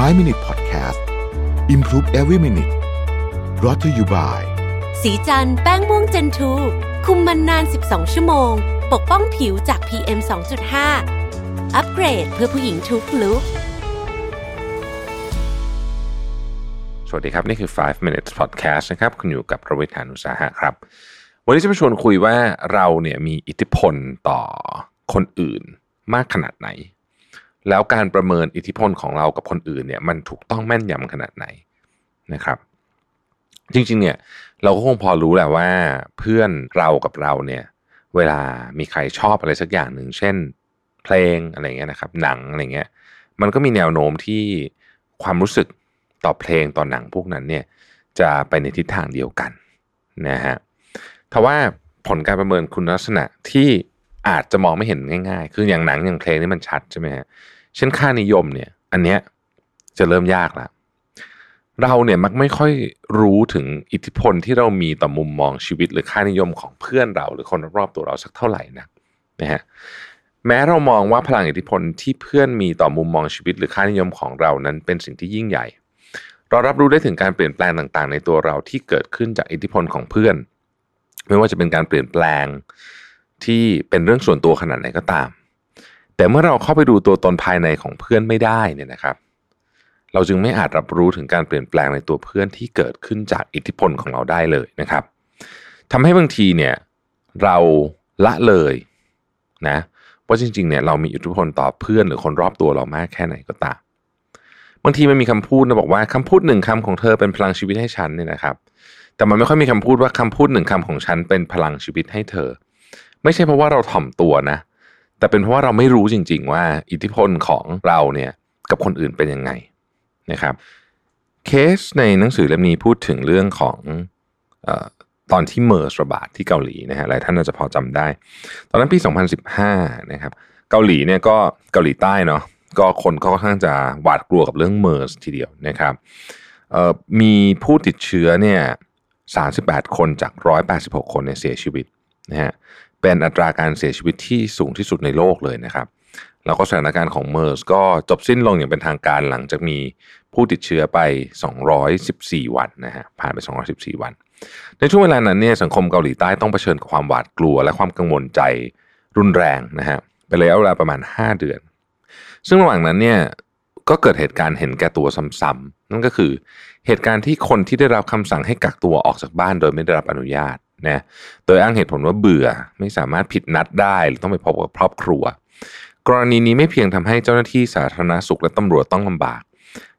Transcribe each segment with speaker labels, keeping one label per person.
Speaker 1: 5 Minute Podcast Improve Every Minute r o t to you by
Speaker 2: สีจันแป้งม่วงเจนทูคุมมันนาน 12 ชั่วโมง ปกป้องผิวจาก PM 2.5 อัปเกรดเพื่อผู้หญิงทุกลุก
Speaker 3: สวัสดีครับ นี่คือ 5 minutes podcast นะครับ คุณอยู่กับประวิทยานุสาหะครับ วันนี้จะมาชวนคุยว่าเราเนี่ยมีอิทธิพลต่อคนอื่นมากขนาดไหน แล้วการประเมินอิทธิพลของเรากับคนอื่นเนี่ยมันถูกต้องแม่นยำขนาดไหนนะครับ จริงๆเนี่ยเราก็คงพอรู้แหละว่าเพื่อนเรากับเราเนี่ยเวลามีใครชอบอะไรสักอย่างหนึ่งเช่น เพลงอะไรเงี้ยนะครับ หนังอะไรเงี้ยมันก็มีแนวโน้มที่ความรู้สึกต่อเพลงต่อหนังพวกนั้นเนี่ยจะไปในทิศทางเดียวกันนะฮะทว่าผลการประเมินคุณลักษณะที่ อาจจะมองไม่เห็นง่ายๆ คืออย่างหนังอย่างเพลงนี่มันชัดใช่ไหมฮะเช่นค่านิยมเนี่ย อันเนี้ยจะเริ่มยากล้วเราเนี่ยมักไม่ค่อยรู้ถึงอิทธิพลที่เรามีต่อมุมมองชีวิต หรือค่านิยมของเพื่อนเรา หรือคนรอบตัวเราสักเท่าไหร่นะนะฮะแม้เรามองว่าพลังอิทธิพลที่เพื่อนมีต่อมุมมองชีวิต หรือค่านิยมของเรานั้นเป็นสิ่งที่ยิ่งใหญ่ เรารับรู้ได้ถึงการเปลี่ยนแปลงต่างๆ ในตัวเราที่เกิดขึ้นจากอิทธิพลของเพื่อน ไม่ว่าจะเป็นการเปลี่ยนแปลง ที่เป็นเรื่องส่วนตัวขนาดไหนก็ตาม แต่เมื่อเราเข้าไปดูตัวตนภายในของเพื่อนไม่ได้เนี่ยนะครับ เราจึงไม่อาจรับรู้ถึงการเปลี่ยนแปลงในตัวเพื่อนที่เกิดขึ้นจากอิทธิพลของเราได้เลยนะครับทำให้บางทีเนี่ยเราละเลยนะว่าจริงๆเนี่ยเรามีอิทธิพลต่อเพื่อนหรือคนรอบตัวเรามากแค่ไหนก็ตามบางทีมันมีคำพูดนะบอกว่าคำพูดหนึ่งคำของเธอเป็นพลังชีวิตให้ฉันเนี่ยนะครับ แต่มันไม่ค่อยมีคำพูดว่าคำพูดหนึ่งคำของฉันเป็นพลังชีวิตให้เธอ ไม่ใช่เพราะว่าเราถ่อมตัวนะ แต่เป็นเพราะว่าเราไม่รู้จริง ๆ ว่า อิทธิพลของเราเนี่ยกับคนอื่นเป็นยังไงนะครับเคสในหนังสือเล่มนี้พูดถึงเรื่องของอตอนที่เมอร์สระบาดที่เกาหลีนะฮะหลายท่านอาจจะพอจำได้ ตอนนั้นปี 2015นะครับเกาหลีเนี่ยก็เกาหลีใต้เนาะก็คนก็ค่อนข้างจะหวาดกลัวกับเรื่องเมอร์สทีเดียวนะครับมีผู้ติดเชื้อเนี่ย38 คนจาก 186 คนเนี่ยเสียชีวิตนะฮะ เป็นอัตราการเสียชีวิตที่สูงที่สุดในโลกเลยนะครับ แล้วก็สถานการณ์ของเมอร์สก็จบสิ้นลงอย่างเป็นทางการหลังจากมีผู้ติดเชื้อไป 214 วันนะฮะผ่านไป 214 วัน ในช่วงเวลานั้นเนี่ยสังคมเกาหลีใต้ต้องเผชิญกับความหวาดกลัว และความกังวลใจรุนแรงนะฮะเป็นระยะเวลาประมาณ 5 เดือน ซึ่งระหว่างนั้นเนี่ยก็เกิดเหตุการณ์เห็นแก่ตัวซ้ำๆนั่นก็คือ เหตุการณ์ที่คนที่ได้รับคำสั่งให้กักตัวออกจากบ้านโดยไม่ได้รับอนุญาต นะโดยอ้างเหตุผลว่าเบื่อไม่สามารถผิดนัดได้หรือต้องไปพบกับครอบครัว กรณีนี้ไม่เพียงทำให้เจ้าหน้าที่สาธารณสุขและตำรวจต้องลำบาก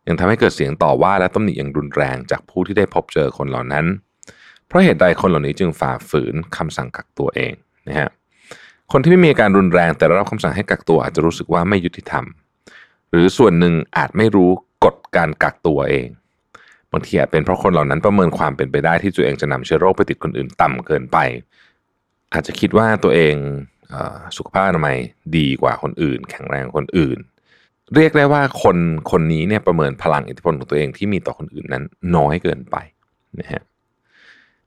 Speaker 3: ยังทำให้เกิดเสียงต่อว่าและตำหนิอย่างรุนแรงจากผู้ที่ได้พบเจอคนเหล่านั้น เพราะเหตุใดคนเหล่านี้จึงฝ่าฝืนคำสั่งกักตัวเองนะฮะคนที่ไม่มีการรุนแรงแต่ได้รับคำสั่งให้กักตัวอาจจะรู้สึกว่าไม่ยุติธรรม หรือส่วนหนึ่งอาจไม่รู้กฎการกักตัวเอง บางทีอาจเป็นเพราะคนเหล่านั้นประเมินความเป็นไปได้ที่ตัวเองจะนำเชื้อโรคไปติดคนอื่นต่ำเกินไป อาจจะคิดว่าตัวเองสุขภาพอนามัยดีกว่าคนอื่น แข็งแรงคนอื่น เรียกได้ว่าคนคนนี้เนี่ยประเมินพลังอิทธิพลของตัวเองที่มีต่อคนอื่นนั้นน้อยเกินไปนะฮะ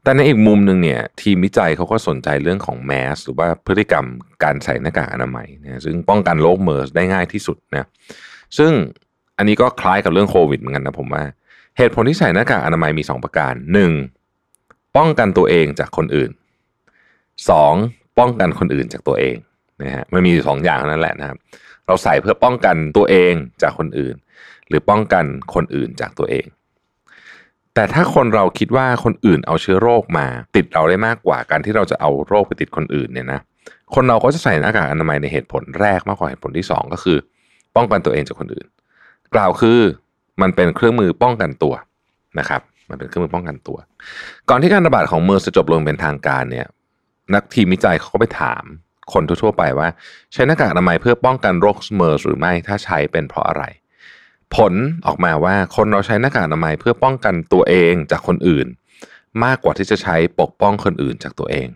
Speaker 3: แต่ในอีกมุมหนึ่งเนี่ยทีมวิจัยเขาก็สนใจเรื่องของแมสหรือว่าพฤติกรรมการใส่หน้ากากอนามัยนะซึ่งป้องกันโรคเมอร์สได้ง่ายที่สุดนะซึ่งอันนี้ก็คล้ายกับเรื่องโควิดเหมือนกันนะผมว่า เหตุผลที่ใส่หน้ากากอนามัยมี 2 ประการ 1. ป้องกันตัวเองจากคนอื่น 2. ป้องกันคนอื่นจากตัวเองนะฮะมันมีสองอย่างนั่นแหละนะครับ เราใส่เพื่อป้องกันตัวเองจากคนอื่น หรือป้องกันคนอื่นจากตัวเอง แต่ถ้าคนเราคิดว่าคนอื่นเอาเชื้อโรคมาติดเราได้มากกว่าการที่เราจะเอาโรคไปติดคนอื่นเนี่ยนะคนเราก็จะใส่หน้ากากอนามัยในเหตุผลแรกมากกว่าเหตุผลที่ 2 ก็คือ ป้องกันตัวเองจากคนอื่น กล่าวคือ มันเป็นเครื่องมือป้องกันตัวนะครับ มันเป็นเครื่องมือป้องกันตัว ก่อนที่การระบาดของเมอร์จะจบลงเป็นทางการเนี่ย นักทีมวิจัยเขาก็ไปถามคนทั่วไปว่า ใช้หน้ากากอนามัยเพื่อป้องกันโรคเมอร์หรือไม่ถ้าใช้เป็นเพราะอะไร ผลออกมาว่าคนเราใช้หน้ากากอนามัยเพื่อป้องกันตัวเองจากคนอื่น มากกว่าที่จะใช้ปกป้องคนอื่นจากตัวเอง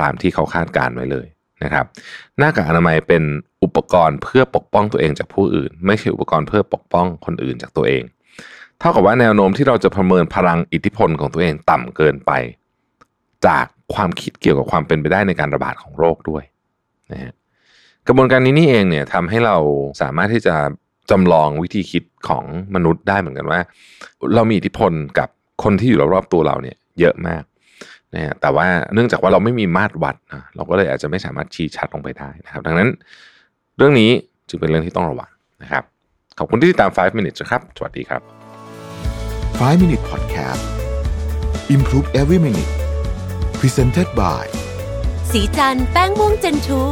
Speaker 3: ตามที่เขาคาดการไว้เลย นะครับ หน้ากากอนามัยเป็นอุปกรณ์เพื่อปกป้องตัวเองจากผู้อื่น ไม่ใช่อุปกรณ์เพื่อปกป้องคนอื่นจากตัวเอง เท่ากับว่าแนวโน้มที่เราจะประเมินพลังอิทธิพลของตัวเองต่ำเกินไป จากความคิดเกี่ยวกับความเป็นไปได้ในการระบาดของโรคด้วยนะฮะกระบวนการนี้นี่เองเนี่ยทำให้เราสามารถที่จะจจำลองวิธีคิดของมนุษย์ได้เหมือนกันว่า เรามีอิทธิพลกับคนที่อยู่รอบๆตัวเราเนี่ย เยอะมาก นะฮะแต่ว่าเนื่องจากว่าเราไม่มีมาตรวัดนะเราก็เลยอาจจะไม่สามารถชี้ชัดลงไปได้นะครับ ดังนั้นเรื่องนี้จึงเป็นเรื่องที่ต้องระวังนะครับ ขอบคุณที่ติดตาม 5 minutes นะครับ สวัสดีครับ
Speaker 1: 5 Minute Podcast Improve Every Minute Presented by
Speaker 2: สีจันแป้งม่วงเจนทู